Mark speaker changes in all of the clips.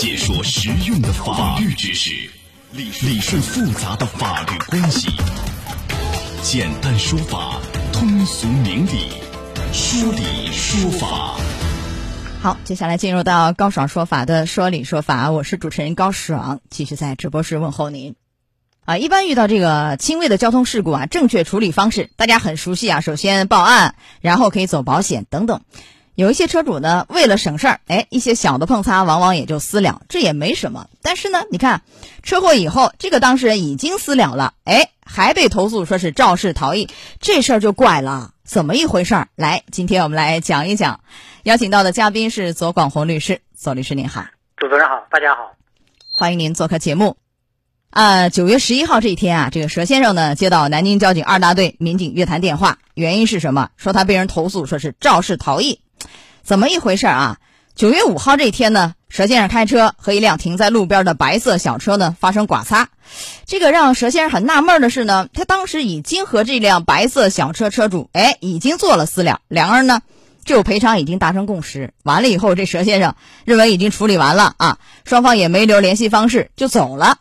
Speaker 1: 解说实用的法律知识，理顺复杂的法律关系，简单说法，通俗明理，说理说法。
Speaker 2: 好，接下来进入到高爽说法的说理说法，我是主持人高爽，继续在直播室问候您。啊，一般遇到这个轻微的交通事故啊，正确处理方式大家很熟悉啊，首先报案，然后可以走保险等等。有一些车主呢，为了省事儿，哎，一些小的碰擦往往也就私了，这也没什么。但是呢，你看车祸以后，这个当事人已经私了了，哎，还被投诉说是肇事逃逸，这事儿就怪了，怎么一回事儿？来，今天我们来讲一讲。邀请到的嘉宾是左广红律师，左律师您好，
Speaker 3: 主持人好，大家好，
Speaker 2: 欢迎您做客节目。啊，九月十一号这一天啊，这个佘先生呢接到南京交警二大队民警约谈电话，原因是什么？说他被人投诉说是肇事逃逸，怎么一回事啊？九月五号这一天呢，佘先生开车和一辆停在路边的白色小车呢发生剐擦，这个让佘先生很纳闷的是呢，他当时已经和这辆白色小车车主哎已经做了私了，两个人呢。就赔偿已经达成共识，完了以后，这佘先生认为已经处理完了啊，双方也没留联系方式就走了。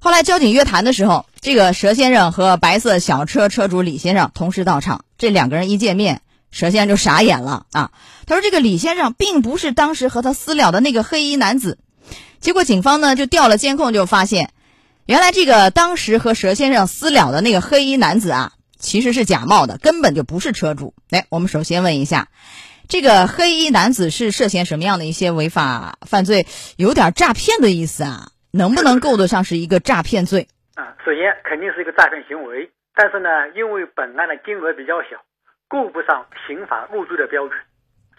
Speaker 2: 后来交警约谈的时候，这个佘先生和白色小车车主李先生同时到场，这两个人一见面，佘先生就傻眼了啊。他说：“这个李先生并不是当时和他私了的那个黑衣男子。”结果警方呢就调了监控，就发现，原来这个当时和佘先生私了的那个黑衣男子啊。其实是假冒的，根本就不是车主。来，我们首先问一下，这个黑衣男子是涉嫌什么样的一些违法犯罪？有点诈骗的意思啊，能不能够得上是一个诈骗罪？
Speaker 3: 啊，首先肯定是一个诈骗行为，但是呢，因为本案的金额比较小，够不上刑法入罪的标准，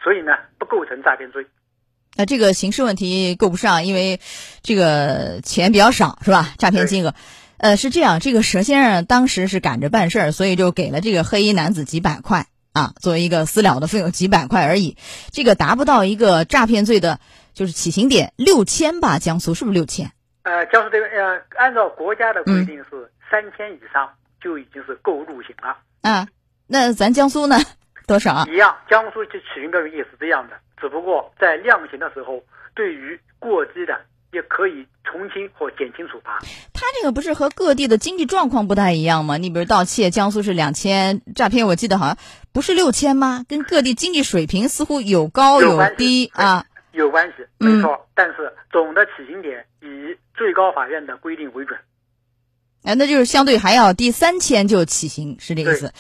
Speaker 3: 所以呢，不构成诈骗罪。
Speaker 2: 那这个刑事问题够不上，因为这个钱比较少，是吧？诈骗金额。呃，是这样，这个佘先生当时是赶着办事儿，所以就给了这个黑衣男子几百块啊，作为一个私了的费用，几百块而已，这个达不到一个诈骗罪的，就是起刑点六千吧？江苏是不是六千？
Speaker 3: 呃，江苏这个呃，按照国家的规定是三千以上就已经是够入刑了
Speaker 2: 啊。那咱江苏呢？多少？
Speaker 3: 一样，江苏就起刑标准也是这样的，只不过在量刑的时候，对于过激的。也可以从轻或减轻处罚。
Speaker 2: 他这个不是和各地的经济状况不太一样吗？你比如盗窃，江苏是两千，诈骗我记得好像不是六千吗？跟各地经济水平似乎有高
Speaker 3: 有
Speaker 2: 低啊，
Speaker 3: 有关系，没错。但是总的起刑点以最高法院的规定为准。
Speaker 2: 哎，那就是相对还要低三千就起刑，是这个意思。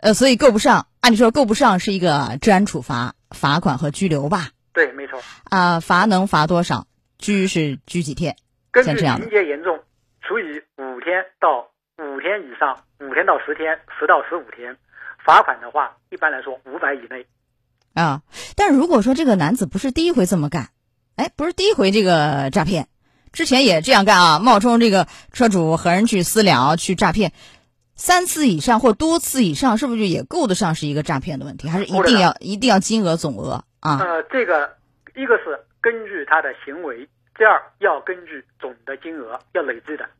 Speaker 2: 呃，所以够不上，按理说够不上是一个治安处罚，罚款和拘留吧？
Speaker 3: 对，没错。
Speaker 2: 啊，罚能罚多少？拘是拘几天？
Speaker 3: 根据情节严重，处以五天到五天以上，五天到十天，十到十五天。罚款的话，一般来说五百以内。
Speaker 2: 啊，但如果说这个男子不是第一回这么干，哎，不是第一回这个诈骗，之前也这样干啊，冒充这个车主和人去私了去诈骗，三次以上或多次以上，是不是就也够得上是一个诈骗的问题？还是一定要一定要金额总额啊？
Speaker 3: 呃，这个一个是。根据他的行为，第二要根据总的金额要累计的。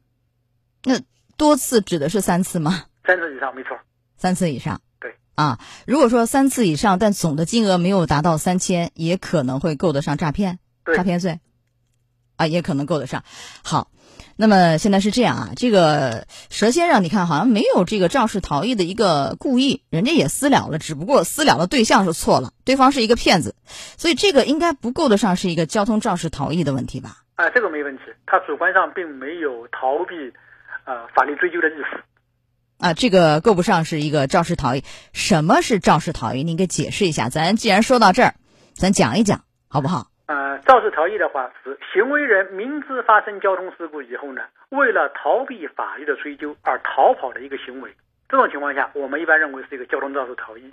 Speaker 2: 那多次指的是三次吗？
Speaker 3: 三次以上，没错。
Speaker 2: 三次以上，
Speaker 3: 对
Speaker 2: 啊。如果说三次以上，但总的金额没有达到三千，也可能会够得上诈骗，诈骗罪啊，也可能够得上。好。那么现在是这样啊，这个佘先生，你看好像没有这个肇事逃逸的一个故意，人家也私了了，只不过私了的对象是错了，对方是一个骗子，所以这个应该不够得上是一个交通肇事逃逸的问题吧？
Speaker 3: 啊，这个没问题，他主观上并没有逃避，呃，法律追究的意思。
Speaker 2: 啊，这个够不上是一个肇事逃逸。什么是肇事逃逸？您给解释一下。咱既然说到这儿，咱讲一讲好不好？
Speaker 3: 呃，肇事逃逸的话是行为人明知发生交通事故以后呢，为了逃避法律的追究而逃跑的一个行为。这种情况下，我们一般认为是一个交通肇事逃逸。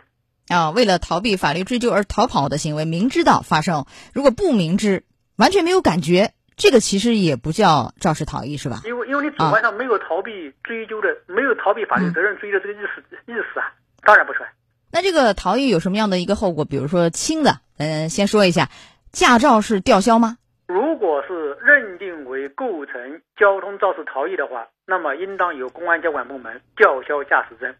Speaker 2: 啊，为了逃避法律追究而逃跑的行为，明知道发生，如果不明知，完全没有感觉，这个其实也不叫肇事逃逸，是吧？
Speaker 3: 因为因为你主观上没有逃避追究的，没有逃避法律责任追究的这个意识意思啊，当然不算。
Speaker 2: 那这个逃逸有什么样的一个后果？比如说轻的，嗯，先说一下。驾照是吊销吗？
Speaker 3: 如果是认定为构成交通肇事逃逸的话，那么应当由公安交管部门吊销驾驶证，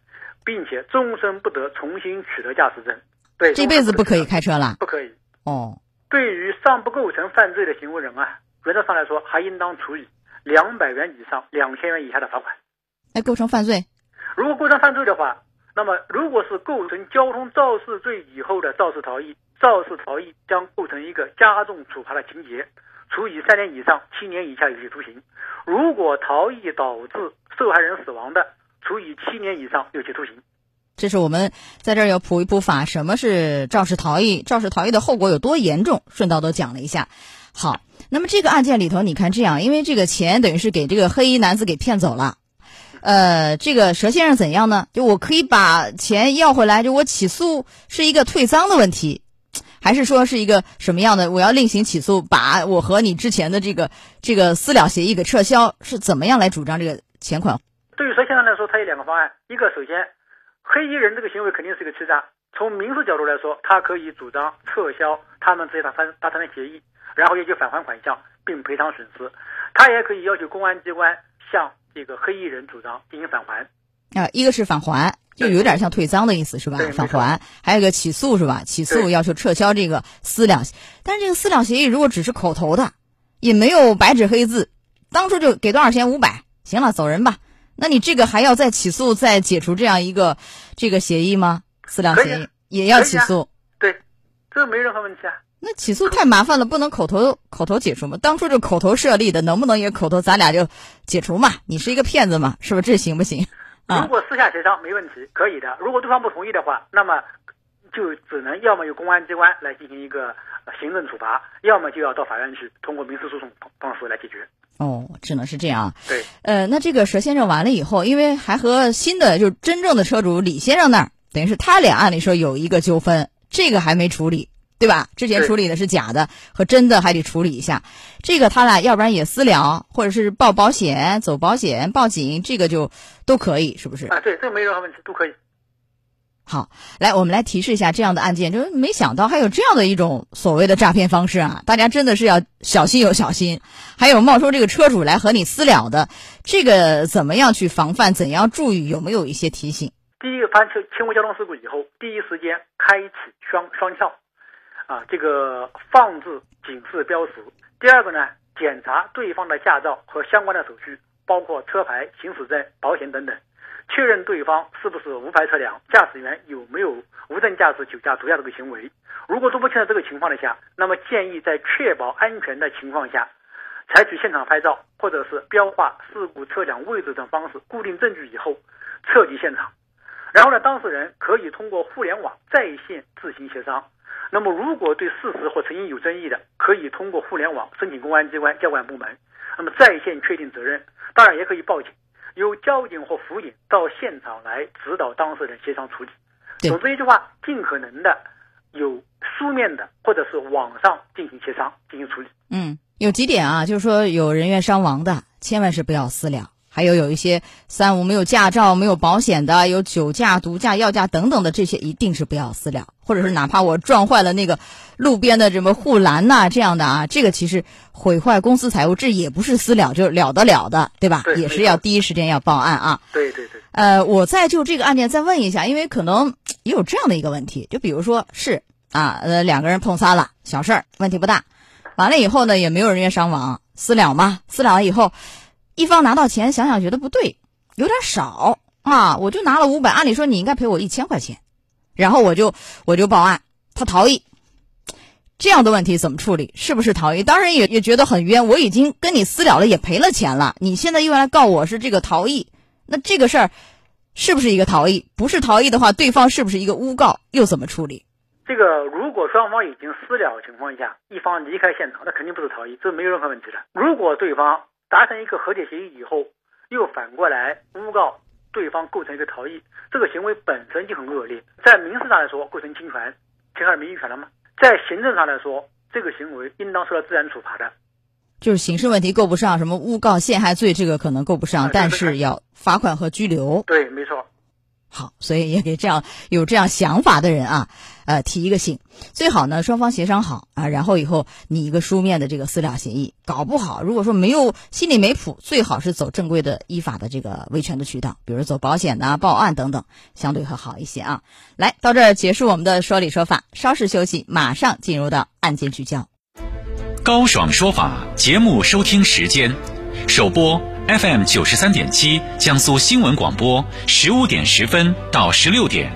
Speaker 3: 并且终身不得重新取得驾驶证。对，
Speaker 2: 这辈子不可以开车了？
Speaker 3: 不可以。
Speaker 2: 哦，
Speaker 3: 对于尚不构成犯罪的行为人啊，原则上来说还应当处以两百元以上两千元以下的罚款。
Speaker 2: 哎，构成犯罪？
Speaker 3: 如果构成犯罪的话，那么如果是构成交通肇事罪以后的肇事逃逸，肇事逃逸将构成一个加重处罚的情节，处以三年以上七年以下有期徒刑。如果逃逸导致受害人死亡的，处以七年以上有期徒刑。
Speaker 2: 这是我们在这儿要普一普法，什么是肇事逃逸？肇事逃逸的后果有多严重？顺道都讲了一下。好，那么这个案件里头，你看这样，因为这个钱等于是给这个黑衣男子给骗走了，呃，这个佘先生怎样呢？就我可以把钱要回来，就我起诉是一个退赃的问题，还是说是一个什么样的？我要另行起诉，把我和你之前的这个这个私了协议给撤销，是怎么样来主张这个钱款？
Speaker 3: 对于佘先生来说，他有两个方案，一个首先。黑衣人这个行为肯定是一个欺诈，从民事角度来说，他可以主张撤销他们之间达成达成的协议，然后要求返还款项并赔偿损失。他也可以要求公安机关向这个黑衣人主张进行返还。
Speaker 2: 啊，一个是返还，就有点像退赃的意思是吧？返还，还有一个起诉是吧？起诉要求撤销这个私了，但是这个私了协议如果只是口头的，也没有白纸黑字，当初就给多少钱五百，行了，走人吧。那你这个还要再起诉、再解除这样一个这个协议吗？私了协议也要起诉？
Speaker 3: 对，这没任何问题啊。
Speaker 2: 那起诉太麻烦了，不能口头口头解除吗？当初就口头设立的，能不能也口头？咱俩就解除嘛？你是一个骗子嘛？是不是这行不行？
Speaker 3: 如果私下协商没问题，可以的。如果对方不同意的话，那么就只能要么由公安机关来进行一个行政处罚，要么就要到法院去通过民事诉讼方式来解决。
Speaker 2: 哦，只能是这样。
Speaker 3: 对，
Speaker 2: 呃，那这个佘先生完了以后，因为还和新的就是真正的车主李先生那儿，等于是他俩按理说有一个纠纷，这个还没处理，对吧？之前处理的是假的和真的，还得处理一下。这个他俩要不然也私了，或者是报保险、走保险、报警，这个就都可以，是不是？
Speaker 3: 啊，对，这个没任何问题，都可以。
Speaker 2: 好，来，我们来提示一下这样的案件，就是没想到还有这样的一种所谓的诈骗方式啊！大家真的是要小心有小心。还有冒充这个车主来和你私了的，这个怎么样去防范？怎样注意？有没有一些提醒？
Speaker 3: 第一个，发生轻微交通事故以后，第一时间开启双双翘，啊，这个放置警示标识。第二个呢，检查对方的驾照和相关的手续，包括车牌、行驶证、保险等等。确认对方是不是无牌车辆，驾驶员有没有无证驾驶、酒驾、毒驾这个行为。如果都不清楚这个情况的下，那么建议在确保安全的情况下，采取现场拍照或者是标画事故车辆位置等方式固定证据以后撤离现场。然后呢，当事人可以通过互联网在线自行协商。那么如果对事实或成因有争议的，可以通过互联网申请公安机关交管部门，那么在线确定责任。当然也可以报警。由交警或辅警到现场来指导当事人协商处理。总之一句话，尽可能的有书面的或者是网上进行协商进行处理。
Speaker 2: 嗯，有几点啊，就是说有人员伤亡的，千万是不要私了。还有有一些三无没有驾照、没有保险的，有酒驾、毒驾、药驾等等的这些，一定是不要私了。或者是哪怕我撞坏了那个路边的什么护栏呐，这样的啊，这个其实毁坏公司财物，这也不是私了，就是了得了的，对吧？也是要第一时间要报案啊。
Speaker 3: 对对对。
Speaker 2: 呃，我再就这个案件再问一下，因为可能也有这样的一个问题，就比如说是啊，呃，两个人碰擦了，小事儿，问题不大，完了以后呢，也没有人员伤亡，私了嘛，私了以后。一方拿到钱，想想觉得不对，有点少啊！我就拿了五百，按理说你应该赔我一千块钱，然后我就我就报案，他逃逸，这样的问题怎么处理？是不是逃逸？当然也也觉得很冤，我已经跟你私了了，也赔了钱了，你现在又来告我是这个逃逸，那这个事儿是不是一个逃逸？不是逃逸的话，对方是不是一个诬告？又怎么处理？
Speaker 3: 这个如果双方已经私了情况下，一方离开现场，那肯定不是逃逸，这没有任何问题的。如果对方。达成一个和解协议以后，又反过来诬告对方构成一个逃逸，这个行为本身就很恶劣。在民事上来说，构成侵权，侵害名誉权了吗？在行政上来说，这个行为应当受到自然处罚的。
Speaker 2: 就是刑事问题够不上，什么诬告陷害罪，这个可能够不上，但是要罚款和拘留。
Speaker 3: 对，没错。
Speaker 2: 好，所以也给这样有这样想法的人啊，呃，提一个醒，最好呢双方协商好啊，然后以后拟一个书面的这个私了协议。搞不好，如果说没有心里没谱，最好是走正规的依法的这个维权的渠道，比如走保险呐、报案等等，相对会好一些啊。来到这儿结束我们的说理说法，稍事休息，马上进入到案件聚焦。
Speaker 1: 高爽说法节目收听时间：首播 FM 九十三点七，江苏新闻广播，十五点十分到十六点；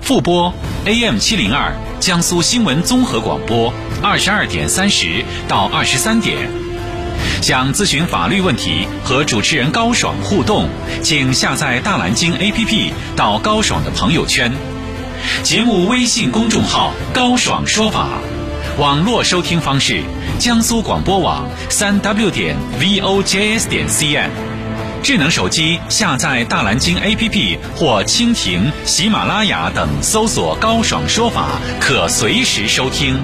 Speaker 1: 复播 AM 七零二，江苏新闻综合广播，二十二点三十到二十三点。想咨询法律问题和主持人高爽互动，请下载大蓝鲸 APP 到高爽的朋友圈。节目微信公众号“高爽说法”，网络收听方式：江苏广播网三 w 点 vojs 点 cn。智能手机下载大蓝鲸 APP 或蜻蜓、喜马拉雅等，搜索“高爽说法”，可随时收听。